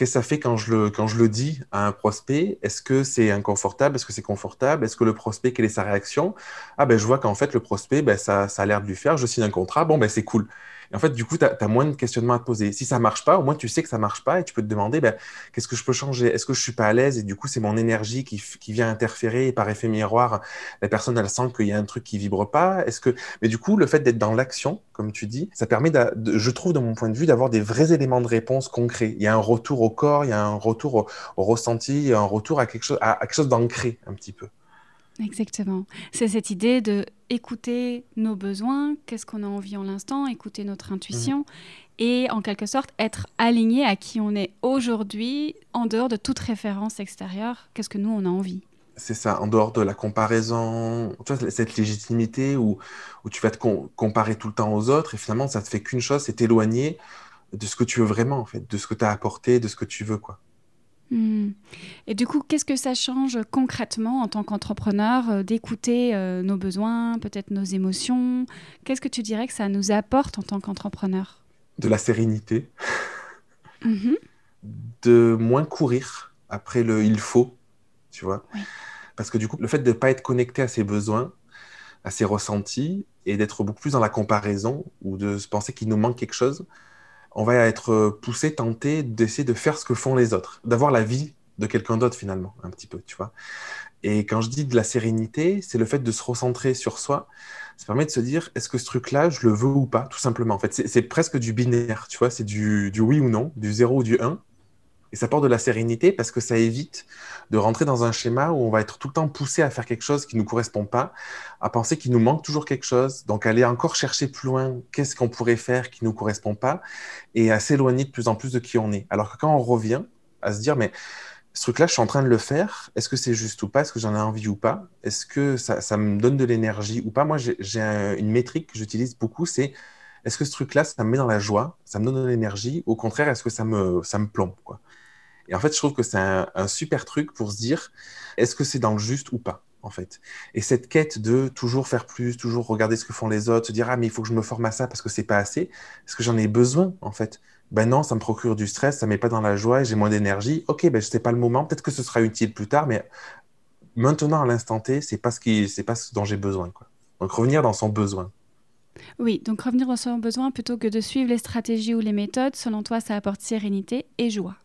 Qu'est-ce que ça fait quand je le, quand je le dis à un prospect Est-ce que c'est inconfortable Est-ce que c'est confortable Est-ce que le prospect, quelle est sa réaction? Ah ben je vois qu'en fait le prospect, ben, ça, ça a l'air de lui faire, je signe un contrat, bon ben c'est cool en fait, du coup, tu as, moins de questionnements à te poser. Si ça marche pas, au moins tu sais que ça marche pas et tu peux te demander ben, qu'est-ce que je peux changer? Est-ce que je suis pas à l'aise? Et du coup, c'est mon énergie qui, vient interférer et par effet miroir, la personne, elle sent qu'il y a un truc qui vibre pas Est-ce que... Mais du coup, le fait d'être dans l'action, comme tu dis, ça permet, je trouve, de mon point de vue, d'avoir des vrais éléments de réponse concrets. Il y a un retour au corps, il y a un retour au, ressenti, il y a un retour à quelque chose, à quelque chose d'ancré un petit peu. Exactement. C'est cette idée de écouter nos besoins, qu'est-ce qu'on a envie en l'instant, écouter notre intuition mhm. et en quelque sorte être aligné à qui on est aujourd'hui en dehors de toute référence extérieure, qu'est-ce que nous on a envie. C'est ça, en dehors de la comparaison, tu vois, cette légitimité où, où tu vas te comparer tout le temps aux autres et finalement ça te fait qu'une chose, c'est t'éloigner de ce que tu veux vraiment en fait, de ce que tu as apporté, de ce que tu veux quoi. Et du coup, qu'est-ce que ça change concrètement en tant qu'entrepreneur euh, d'écouter euh, nos besoins, peut-être nos émotions? Qu'est-ce que tu dirais que ça nous apporte en tant qu'entrepreneur? De la sérénité, mm-hmm. de moins courir après le il faut, tu vois? Parce que du coup, le fait de ne pas être connecté à ses besoins, à ses ressentis, et d'être beaucoup plus dans la comparaison, ou de se penser qu'il nous manque quelque chose, on va être poussé, tenté d'essayer de faire ce que font les autres, d'avoir la vie de quelqu'un d'autre finalement, un petit peu, tu vois. Et quand je dis de la sérénité, c'est le fait de se recentrer sur soi. Ça permet de se dire, est-ce que ce truc-là, je le veux ou pas, tout simplement. En fait, c'est presque du binaire, tu vois, c'est du, oui ou non, du zéro ou du 1. Et ça porte de la sérénité parce que ça évite de rentrer dans un schéma où on va être tout le temps poussé à faire quelque chose qui ne nous correspond pas, à penser qu'il nous manque toujours quelque chose, donc aller encore chercher plus loin qu'est-ce qu'on pourrait faire qui ne nous correspond pas, et à s'éloigner de plus en plus de qui on est. Alors que quand on revient à se dire, mais ce truc-là, je suis en train de le faire, est-ce que c'est juste ou pas, est-ce que j'en ai envie ou pas, est-ce que ça, me donne de l'énergie ou pas, moi j'ai une métrique que j'utilise beaucoup, c'est est-ce que ce truc-là, ça me met dans la joie, ça me donne de l'énergie, au contraire, est-ce que ça me, ça me plombe quoi et en fait, je trouve que c'est un, super truc pour se dire, est-ce que c'est dans le juste ou pas en fait? Et cette quête de toujours faire plus, toujours regarder ce que font les autres, se dire ah mais il faut que je me forme à ça parce que c'est pas assez, est-ce que j'en ai besoin en fait? Ben non, ça me procure du stress, ça met pas dans la joie, j'ai moins d'énergie. Ok, ben sais pas le moment, peut-être que ce sera utile plus tard, mais maintenant à l'instant T, c'est pas ce qui, c'est pas ce dont j'ai besoin quoi. Donc revenir dans son besoin. Oui, donc revenir dans son besoin plutôt que de suivre les stratégies ou les méthodes, selon toi, ça apporte sérénité et joie.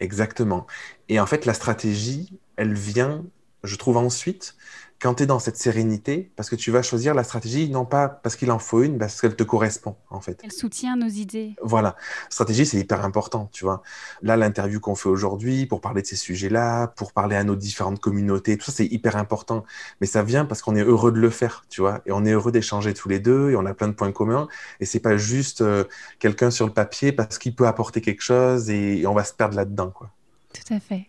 Exactement. Et en fait, la stratégie, elle vient, je trouve ensuite, quand tu es dans cette sérénité, parce que tu vas choisir la stratégie, non pas parce qu'il en faut une, parce qu'elle te correspond, en fait. Elle soutient nos idées. Voilà. Stratégie, c'est hyper important, tu vois. Là, l'interview qu'on fait aujourd'hui, pour parler de ces sujets-là, pour parler à nos différentes communautés, tout ça, c'est hyper important. Mais ça vient parce qu'on est heureux de le faire, tu vois. Et on est heureux d'échanger tous les deux, et on a plein de points communs. Et c'est pas juste euh, quelqu'un sur le papier parce qu'il peut apporter quelque chose et on va se perdre là-dedans, quoi. Tout à fait.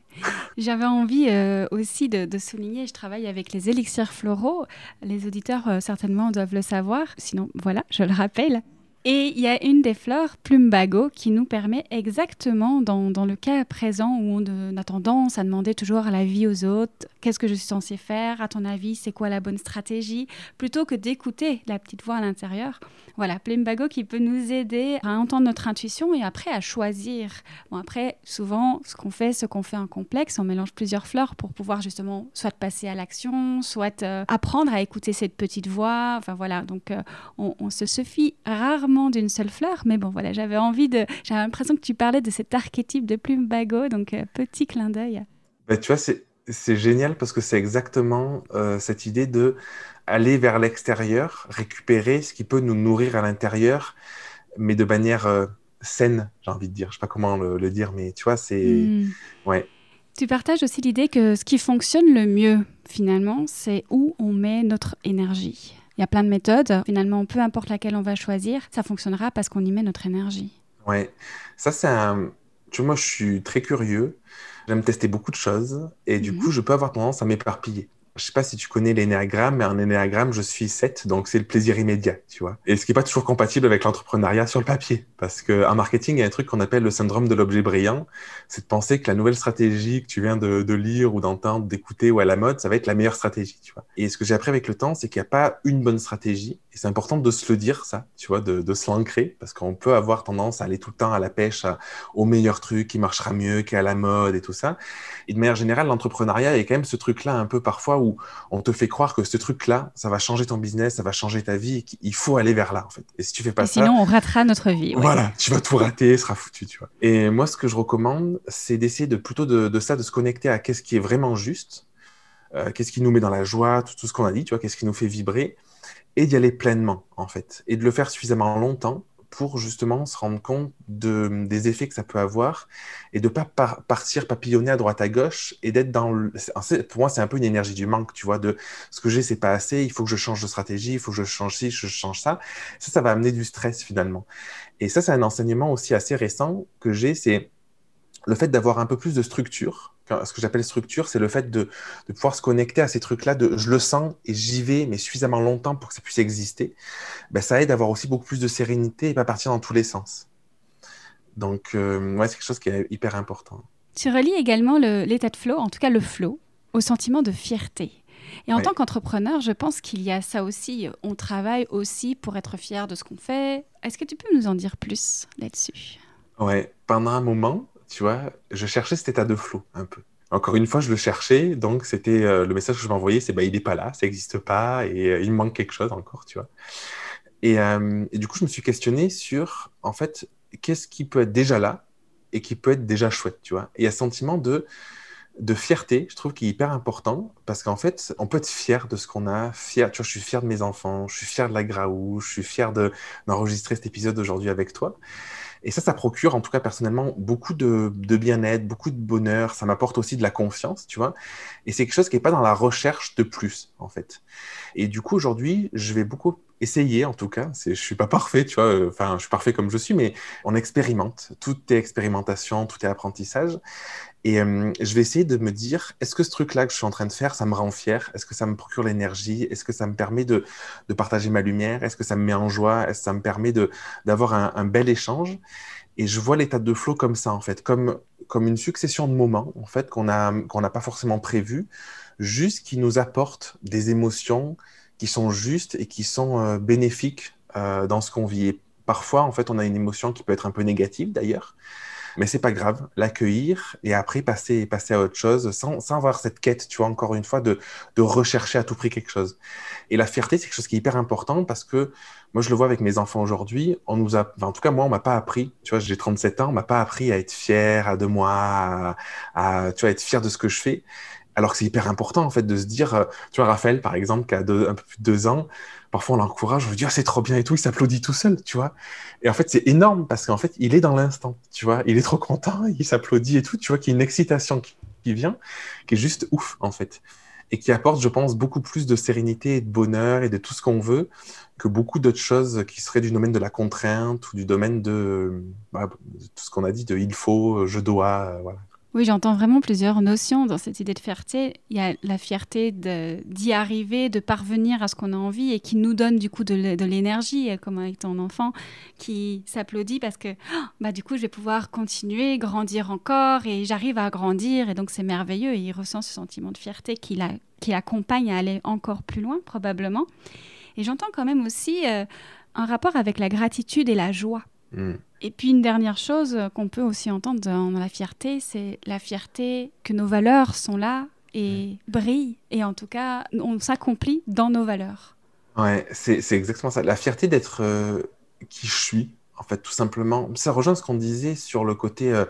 J'avais envie euh, aussi de, souligner, je travaille avec les élixirs floraux. Les auditeurs euh, certainement doivent le savoir, sinon voilà, je le rappelle. Et il y a une des fleurs, plumbago, qui nous permet exactement, dans, dans le cas présent où on a tendance à demander toujours l'avis aux autres, qu'est-ce que je suis censé faire, à ton avis, c'est quoi la bonne stratégie, plutôt que d'écouter la petite voix à l'intérieur. Voilà, plumbago qui peut nous aider à entendre notre intuition et après à choisir. Bon, après, souvent, ce qu'on fait, ce qu'on fait en complexe, on mélange plusieurs fleurs pour pouvoir justement soit passer à l'action, soit euh, apprendre à écouter cette petite voix. Enfin voilà, donc euh, on, se suffit rarement d'une seule fleur, mais bon, voilà, j'avais envie de. J'avais l'impression que tu parlais de cet archétype de plume bagot, donc euh, petit clin d'œil. Bah, tu vois, c'est génial parce que c'est exactement euh, cette idée de aller vers l'extérieur, récupérer ce qui peut nous nourrir à l'intérieur, mais de manière euh, saine, j'ai envie de dire. Je sais pas comment le, dire, mais tu vois, c'est. Hmm. Ouais. Tu partages aussi l'idée que ce qui fonctionne le mieux, finalement, c'est où on met notre énergie. Il y a plein de méthodes. Finalement, peu importe laquelle on va choisir, ça fonctionnera parce qu'on y met notre énergie. Ouais, ça c'est un. Tu vois, moi je suis très curieux. J'aime tester beaucoup de choses et du mhm. coup, je peux avoir tendance à m'éparpiller. Je sais pas si tu connais l'énéagramme, mais un énéagramme, je suis 7, donc c'est le plaisir immédiat, tu vois. Et ce qui n'est pas toujours compatible avec l'entrepreneuriat sur le papier. Parce qu'en marketing, il y a un truc qu'on appelle le syndrome de l'objet brillant. C'est de penser que la nouvelle stratégie que tu viens de, de lire ou d'entendre, d'écouter ou à la mode, ça va être la meilleure stratégie, tu vois. Et ce que j'ai appris avec le temps, c'est qu'il n'y a pas une bonne stratégie. Et c'est important de se le dire, ça, tu vois, de, de se l'ancrer. Parce qu'on peut avoir tendance à aller tout le temps à la pêche, au meilleur truc qui marchera mieux, qui est à la mode et tout ça. Et de manière générale, l'entrepreneuriat est quand même ce truc-là un peu parfois où on te fait croire que ce truc-là, ça va changer ton business, ça va changer ta vie, il faut aller vers là, en fait. Et si tu fais pas ça. Sinon, on ratera notre vie. Voilà, tu vas tout rater, sera foutu, tu vois. Et moi, ce que je recommande, c'est d'essayer de plutôt de, ça, de se connecter à qu'est-ce qui est vraiment juste, euh, qu'est-ce qui nous met dans la joie, tout, tout ce qu'on a dit, tu vois, qu'est-ce qui nous fait vibrer, et d'y aller pleinement, en fait. Et de le faire suffisamment longtemps pour justement se rendre compte de, des effets que ça peut avoir et de pas partir papillonner à droite à gauche et d'être dans le... pour moi c'est un peu une énergie du manque tu vois de ce que j'ai c'est pas assez il faut que je change de stratégie il faut que je change ci je change ça ça ça va amener du stress finalement et ça c'est un enseignement aussi assez récent que j'ai c'est le fait d'avoir un peu plus de structure ce que j'appelle structure, c'est le fait de, pouvoir se connecter à ces trucs-là, de je le sens et j'y vais, mais suffisamment longtemps pour que ça puisse exister, ben, ça aide à avoir aussi beaucoup plus de sérénité et pas partir dans tous les sens. Donc, euh, ouais, c'est quelque chose qui est hyper important. Tu relis également l'état de flow, en tout cas le flow, au sentiment de fierté. Et en tant qu'entrepreneur, je pense qu'il y a ça aussi. On travaille aussi pour être fier de ce qu'on fait. Est-ce que tu peux nous en dire plus là-dessus? Ouais, pendant un moment, tu vois, je cherchais cet état de flow un peu. Encore une fois, je le cherchais, donc c'était euh, le message que je m'envoyais, c'est bah il n'est pas là, ça n'existe pas et euh, il manque quelque chose encore, tu vois. Euh, et, du coup, je me suis questionné sur en fait qu'est-ce qui peut être déjà là et qui peut être déjà chouette, tu vois. Et il y a ce sentiment de de fierté, je trouve, qui est hyper important parce qu'en fait, on peut être fier de ce qu'on a, fier, tu vois, je suis fier de mes enfants, je suis fier de la Graou, je suis fier d'enregistrer cet épisode aujourd'hui avec toi. Et ça, ça procure, en tout cas personnellement, beaucoup de, bien-être, beaucoup de bonheur. Ça m'apporte aussi de la confiance, tu vois. Et c'est quelque chose qui n'est pas dans la recherche de plus, en fait. Et du coup, aujourd'hui, je vais beaucoup essayer, en tout cas. Je ne suis pas parfait, tu vois. Enfin, je suis parfait comme je suis, mais on expérimente. Tout est expérimentation, tout est apprentissage. Et euh, je vais essayer de me dire, est-ce que ce truc-là que je suis en train de faire, ça me rend fier? Est-ce que ça me procure l'énergie? Est-ce que ça me permet de, de partager ma lumière? Est-ce que ça me met en joie? Est-ce que ça me permet d'avoir un, bel échange? Et je vois l'état de flow comme ça, en fait, comme, comme une succession de moments, en fait, qu'on n'a qu'on n'a pas forcément prévu, juste qui nous apportent des émotions qui sont justes et qui sont euh, bénéfiques euh, dans ce qu'on vit. Et parfois, en fait, on a une émotion qui peut être un peu négative, d'ailleurs. Mais c'est pas grave, l'accueillir et après passer, passer à autre chose sans, sans, avoir cette quête, tu vois, encore une fois, de, de rechercher à tout prix quelque chose. Et la fierté, c'est quelque chose qui est hyper important parce que moi, je le vois avec mes enfants aujourd'hui. On nous a, en tout cas, moi, on m'a pas appris. Tu vois, j'ai 37 ans, on m'a pas appris à être fier à de moi, à, à, tu vois, être fier de ce que je fais. Alors que c'est hyper important, en fait, de se dire, euh, tu vois, Raphaël, par exemple, qui a un peu plus de deux ans, parfois on l'encourage, on lui dit, ah, c'est trop bien et tout, il s'applaudit tout seul, tu vois. Et en fait, c'est énorme parce qu'en fait, il est dans l'instant, tu vois. Il est trop content, il s'applaudit et tout, tu vois, qu'il y a une excitation qui, vient, qui est juste ouf, en fait. Et qui apporte, je pense, beaucoup plus de sérénité et de bonheur et de tout ce qu'on veut que beaucoup d'autres choses qui seraient du domaine de la contrainte ou du domaine de, bah, tout ce qu'on a dit, de il faut, je dois, voilà. Oui, j'entends vraiment plusieurs notions dans cette idée de fierté. Il y a la fierté d'y arriver, de parvenir à ce qu'on a envie et qui nous donne du coup de l'énergie, euh, comme avec ton enfant qui s'applaudit parce que oh, bah, du coup je vais pouvoir continuer, grandir encore et j'arrive à grandir et donc c'est merveilleux et il ressent ce sentiment de fierté qui l'accompagne à aller encore plus loin probablement. Et j'entends quand même aussi euh, un rapport avec la gratitude et la joie. Mm. Et puis une dernière chose qu'on peut aussi entendre dans la fierté, c'est la fierté que nos valeurs sont là et brillent, et en tout cas, on s'accomplit dans nos valeurs. Ouais, c'est exactement ça. La fierté d'être euh, qui je suis, en fait, tout simplement. Ça rejoint ce qu'on disait sur le côté euh,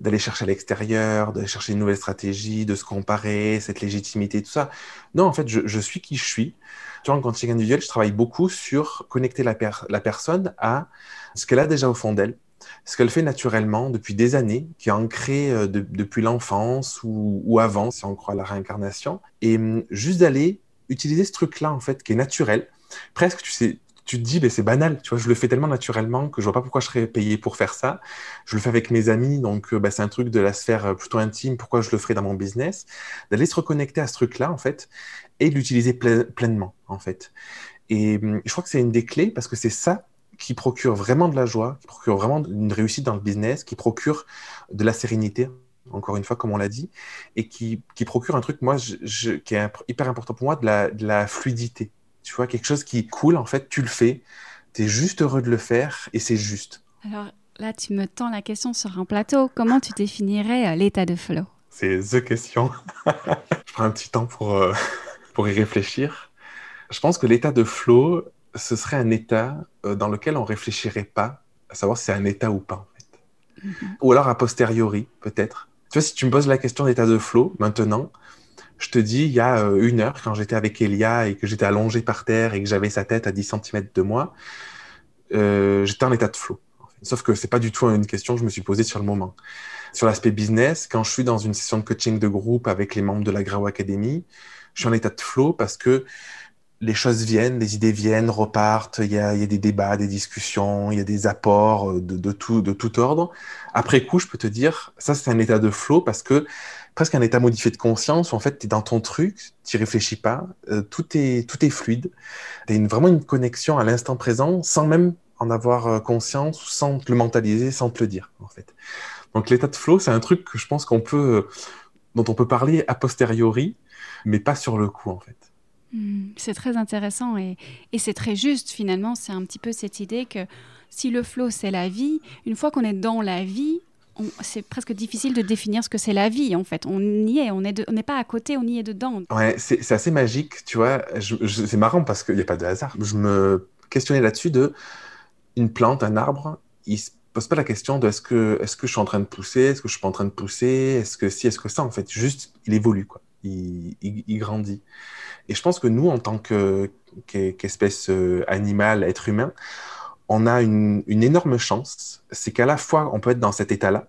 d'aller chercher à l'extérieur, d'aller chercher une nouvelle stratégie, de se comparer, cette légitimité, tout ça. Non, en fait, je, je suis qui je suis. Vois, en coaching individuel, je travaille beaucoup sur connecter la, personne à ce qu'elle a déjà au fond d'elle ce qu'elle fait naturellement depuis des années, qui est ancré euh, depuis l'enfance ou, avant, si on croit à la réincarnation, et hum, juste d'aller utiliser ce truc-là, en fait, qui est naturel. Presque, tu sais, tu te dis, mais c'est banal, tu vois, je le fais tellement naturellement que je vois pas pourquoi je serais payé pour faire ça. Je le fais avec mes amis, donc euh, bah, c'est un truc de la sphère euh, plutôt intime, pourquoi je le ferais dans mon business D'aller se reconnecter à ce truc-là, en fait, et de l'utiliser pleinement, en fait. Et hum, je crois que c'est une des clés parce que c'est ça qui procure vraiment de la joie, qui procure vraiment une réussite dans le business, qui procure de la sérénité, encore une fois, comme on l'a dit, et qui, qui, procure un truc, moi, je, qui est hyper important pour moi, de la, de la, fluidité. Tu vois, quelque chose qui coule, en fait, tu le fais, tu es juste heureux de le faire, et c'est juste. Alors là, tu me tends la question sur un plateau. Comment tu définirais euh, l'état de flow? C'est the question. je prends un petit temps pour, euh, pour y réfléchir. Je pense que l'état de flow, ce serait un état euh, dans lequel on réfléchirait pas à savoir si c'est un état ou pas, en fait. Mhm. Ou alors a posteriori, peut-être. Tu vois, si tu me poses la question d'état de flow, maintenant, je te dis, il y a euh, une heure, quand j'étais avec Elia et que j'étais allongé par terre et que j'avais sa tête à 10 cm de moi, euh, j'étais en état de flow. Sauf que c'est pas du tout une question que je me suis posée sur le moment. Sur l'aspect business, quand je suis dans une session de coaching de groupe avec les membres de la Grau Academy, je suis en état de flow parce que les choses viennent, les idées viennent, repartent, il y a, des débats, des discussions, il y a des apports euh, de, tout, ordre. Après coup, je peux te dire, ça c'est un état de flow parce que presque un état modifié de conscience où en fait tu es dans ton truc, tu réfléchis pas, euh, tout, est, fluide. Tu as vraiment une connexion à l'instant présent sans même en avoir euh, conscience, sans te le mentaliser, sans te le dire en fait. Donc l'état de flow, c'est un truc que je pense qu'on peut, dont on peut parler a posteriori, mais pas sur le coup en fait. Hmm, c'est très intéressant et, c'est très juste finalement. C'est un petit peu cette idée que si le flow c'est la vie, une fois qu'on est dans la vie, c'est presque difficile de définir ce que c'est la vie en fait. On y est, on n'est pas à côté, on y est dedans. Ouais, c'est assez magique, tu vois. c'est marrant parce qu'il n'y a pas de hasard. Je me questionnais là-dessus de une plante, un arbre, il se pose pas la question de est-ce que, est -ce que je suis en train de pousser, est-ce que je suis pas en train de pousser, est-ce que si, est-ce que ça en fait. Juste, il évolue quoi il, grandit. Et je pense que nous, en tant qu'espèce euh, animale, être humain, on a une, énorme chance, c'est qu'à la fois, on peut être dans cet état-là,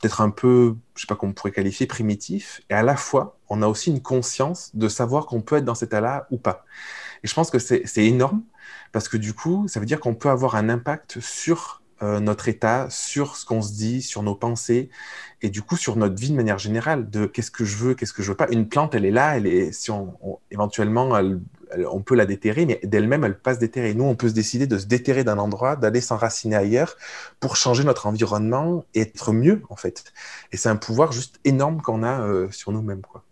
peut-être un peu, je sais pas comment on pourrait qualifier, primitif, et à la fois, on a aussi une conscience de savoir qu'on peut être dans cet état-là ou pas. Et je pense que c'est énorme, parce que du coup, ça veut dire qu'on peut avoir un impact sur euh, notre état, sur ce qu'on se dit, sur nos pensées, et du coup sur notre vie de manière générale, de qu'est-ce que je veux, qu'est-ce que je veux pas. Une plante, elle est là, elle est, si on, éventuellement, on peut la déterrer, mais d'elle-même, elle passe déterrer. Nous, on peut se décider de se déterrer d'un endroit, d'aller s'enraciner ailleurs pour changer notre environnement et être mieux, en fait. Et c'est un pouvoir juste énorme qu'on a euh, sur nous-mêmes, quoi.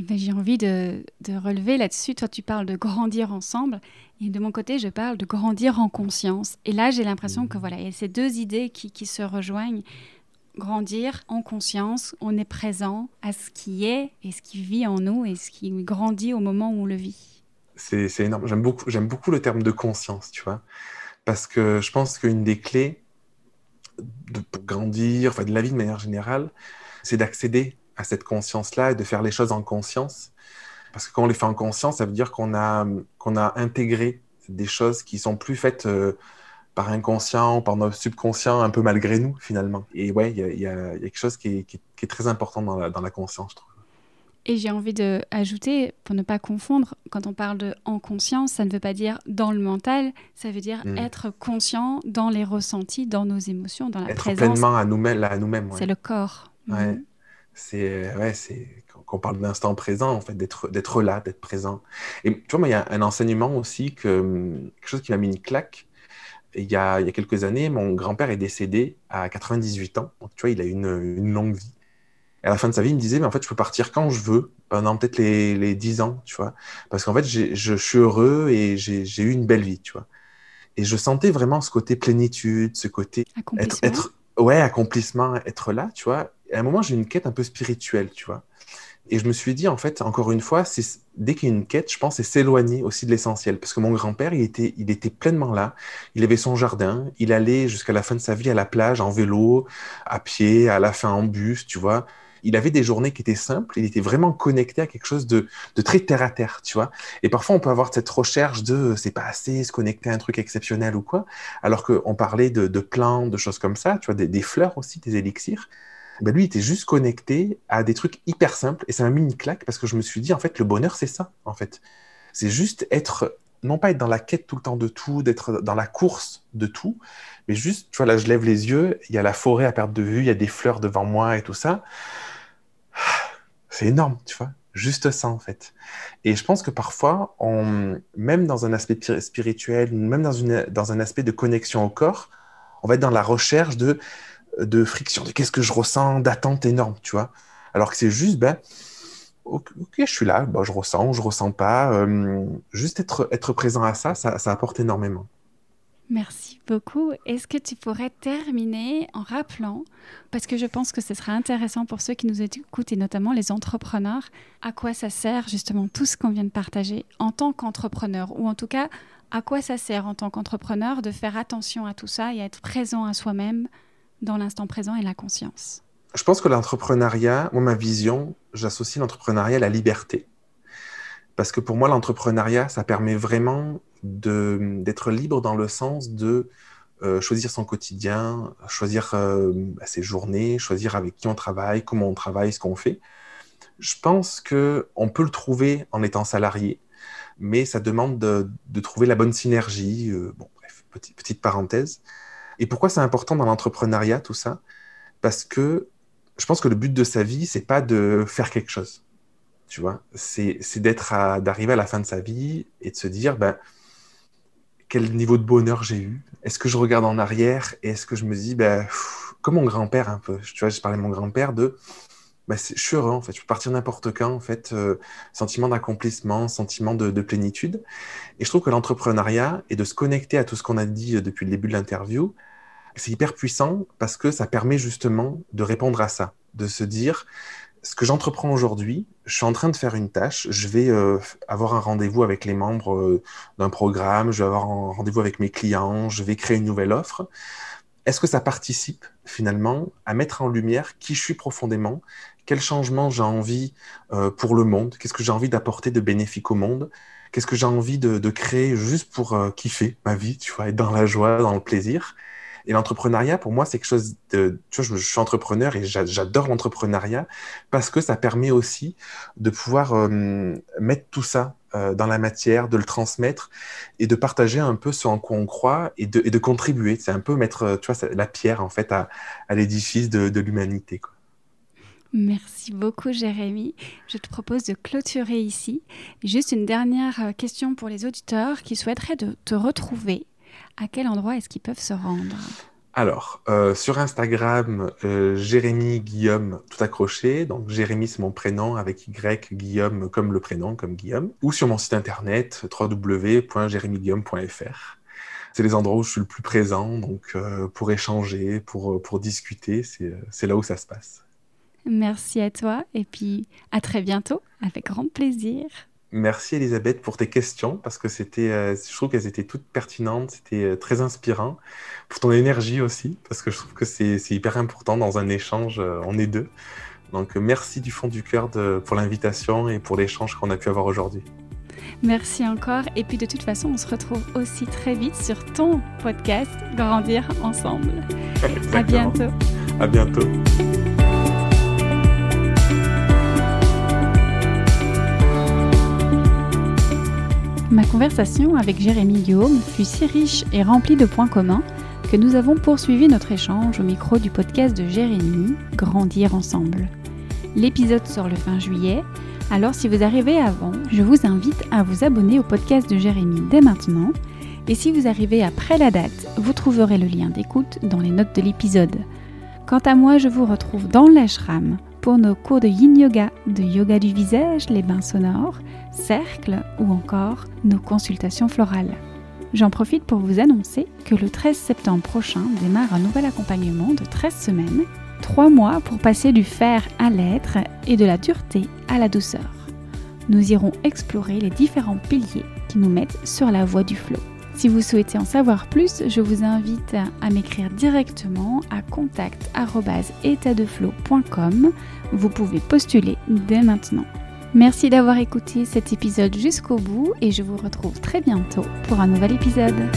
Eh ben, j'ai envie de, relever là-dessus. Toi, tu parles de grandir ensemble. Et de mon côté, je parle de grandir en conscience. Et là, j'ai l'impression que voilà, il y a ces deux idées qui, qui, se rejoignent. Grandir en conscience, on est présent à ce qui est et ce qui vit en nous et ce qui grandit au moment où on le vit. C'est énorme. J'aime beaucoup, beaucoup le terme de conscience, tu vois. Parce que je pense qu'une des clés de, pour grandir, enfin de la vie de manière générale, c'est d'accéder à cette conscience-là et de faire les choses en conscience. Parce que quand on les fait en conscience, ça veut dire qu'on a, qu'on a intégré des choses qui sont plus faites euh, par inconscient, ou par notre subconscient, un peu malgré nous, finalement. Et ouais, il y, a, quelque chose qui est, qui est, très important dans la, dans la, conscience, je trouve. Et j'ai envie d'ajouter, pour ne pas confondre, quand on parle de en conscience, ça ne veut pas dire dans le mental, ça veut dire hmm. être conscient dans les ressentis, dans nos émotions, dans la être présence. Être pleinement à nous-mêmes. Nous C'est le corps. Ouais. Hmm c'est ouais, c'est qu'on parle d'instant présent en fait, d'être d'être là, d'être présent. Et tu vois, il y a un enseignement aussi que quelque chose qui m'a mis une claque. Il y, a, il y a quelques années, mon grand-père est décédé à 98 ans. Donc, tu vois, il a une, une longue vie. Et à la fin de sa vie, il me disait, mais en fait, je peux partir quand je veux, pendant peut-être les, les 10 ans, tu vois. Parce qu'en fait, je, je suis heureux et j'ai eu une belle vie, tu vois. Et je sentais vraiment ce côté plénitude, ce côté être, être, ouais, accomplissement, être là, tu vois à un moment, j'ai une quête un peu spirituelle, tu vois. Et je me suis dit, en fait, encore une fois, dès qu'il y a une quête, je pense, c'est s'éloigner aussi de l'essentiel. Parce que mon grand-père, il était, il était pleinement là. Il avait son jardin. Il allait jusqu'à la fin de sa vie à la plage, en vélo, à pied, à la fin en bus, tu vois. il avait des journées qui étaient simples, il était vraiment connecté à quelque chose de, très terre à terre, tu vois. Et parfois, on peut avoir cette recherche de c'est pas assez, se connecter à un truc exceptionnel ou quoi, alors qu'on parlait de, de, plantes, de choses comme ça, tu vois, des, fleurs aussi, des élixirs. Ben lui, il était juste connecté à des trucs hyper simples et m'a mis une claque parce que je me suis dit, en fait, le bonheur, c'est ça, en fait. C'est juste être, non pas être dans la quête tout le temps de tout, d'être dans la course de tout, mais juste, tu vois, là, je lève les yeux, il y a la forêt à perte de vue, il y a des fleurs devant moi et tout ça. C'est énorme, tu vois. Juste ça, en fait. Et je pense que parfois, on, même dans un aspect spirituel, même dans, une, dans un aspect de connexion au corps, on va être dans la recherche de, de friction, de qu'est-ce que je ressens, d'attente énorme, tu vois. Alors que c'est juste, ben, ok, je suis là, ben, je ressens je ressens pas. Euh, juste être, être présent à ça, ça, ça apporte énormément. Merci beaucoup. Est-ce que tu pourrais terminer en rappelant, parce que je pense que ce sera intéressant pour ceux qui nous écoutent et notamment les entrepreneurs, à quoi ça sert justement tout ce qu'on vient de partager en tant qu'entrepreneur, ou en tout cas à quoi ça sert en tant qu'entrepreneur de faire attention à tout ça et à être présent à soi-même dans l'instant présent et la conscience Je pense que l'entrepreneuriat, moi ma vision, j'associe l'entrepreneuriat à la liberté. Parce que pour moi, l'entrepreneuriat, ça permet vraiment d'être libre dans le sens de euh, choisir son quotidien, choisir euh, ses journées, choisir avec qui on travaille, comment on travaille, ce qu'on fait. Je pense qu'on peut le trouver en étant salarié, mais ça demande de, de trouver la bonne synergie. Euh, bon, bref, petite, petite parenthèse. Et pourquoi c'est important dans l'entrepreneuriat, tout ça? Parce que je pense que le but de sa vie, c'est pas de faire quelque chose. Tu vois, c'est d'être d'arriver à la fin de sa vie et de se dire, ben, quel niveau de bonheur j'ai eu? Est-ce que je regarde en arrière et est-ce que je me dis, ben, comme mon grand-père un peu, tu vois, je parlais de mon grand-père de, ben, je suis heureux en fait, je peux partir n'importe quand en fait, euh, sentiment d'accomplissement, sentiment de, plénitude. Et je trouve que l'entrepreneuriat et de se connecter à tout ce qu'on a dit euh, depuis le début de l'interview, c'est hyper puissant parce que ça permet justement de répondre à ça, de se dire, ce que j'entreprends aujourd'hui, je suis en train de faire une tâche, je vais euh, avoir un rendez-vous avec les membres euh, d'un programme, je vais avoir un rendez-vous avec mes clients, je vais créer une nouvelle offre. Est-ce que ça participe finalement à mettre en lumière qui je suis profondément, quel changement j'ai envie euh, pour le monde, qu'est-ce que j'ai envie d'apporter de bénéfique au monde, qu'est-ce que j'ai envie de, de, créer juste pour kiffer ma vie, tu vois, être dans la joie, dans le plaisir? Et l'entrepreneuriat, pour moi, c'est quelque chose de. Tu vois, je, suis entrepreneur et j'adore l'entrepreneuriat parce que ça permet aussi de pouvoir euh, mettre tout ça euh, dans la matière, de le transmettre et de partager un peu ce en quoi on croit et de, contribuer. C'est un peu mettre, tu vois, la pierre en fait à, l'édifice de, l'humanité. Merci beaucoup Jérémy. Je te propose de clôturer ici. Juste une dernière euh, question pour les auditeurs qui souhaiteraient de te retrouver à quel endroit est-ce qu'ils peuvent se rendre? Alors, euh, sur Instagram, euh, Jérémy Guillaume tout accroché. Donc, Jérémy, c'est mon prénom avec Y, Guillaume comme le prénom, comme Guillaume. Ou sur mon site internet, www.jérémyguillaume.fr. C'est les endroits où je suis le plus présent, donc euh, pour échanger, pour, pour discuter, c'est là où ça se passe. Merci à toi et puis à très bientôt, avec grand plaisir. Merci Elisabeth pour tes questions parce que c'était, euh, je trouve qu'elles étaient toutes pertinentes, c'était euh, très inspirant. Pour ton énergie aussi parce que je trouve que c'est hyper important dans un échange, euh, on est deux. Donc merci du fond du cœur pour l'invitation et pour l'échange qu'on a pu avoir aujourd'hui. Merci encore et puis de toute façon on se retrouve aussi très vite sur ton podcast Grandir ensemble. À bientôt. À bientôt. Ma conversation avec Jérémy Guillaume fut si riche et remplie de points communs que nous avons poursuivi notre échange au micro du podcast de Jérémy, Grandir ensemble. L'épisode sort le fin juillet, alors si vous arrivez avant, je vous invite à vous abonner au podcast de Jérémy dès maintenant. Et si vous arrivez après la date, vous trouverez le lien d'écoute dans les notes de l'épisode. Quant à moi, je vous retrouve dans l'ashram pour nos cours de yin yoga, de yoga du visage, les bains sonores, cercles ou encore nos consultations florales. J'en profite pour vous annoncer que le 13 septembre prochain démarre un nouvel accompagnement de 13 semaines, 3 mois pour passer du fer à l'être et de la dureté à la douceur. Nous irons explorer les différents piliers qui nous mettent sur la voie du flot. Si vous souhaitez en savoir plus, je vous invite à m'écrire directement à contact@étatdeflow.com. Vous pouvez postuler dès maintenant. Merci d'avoir écouté cet épisode jusqu'au bout et je vous retrouve très bientôt pour un nouvel épisode.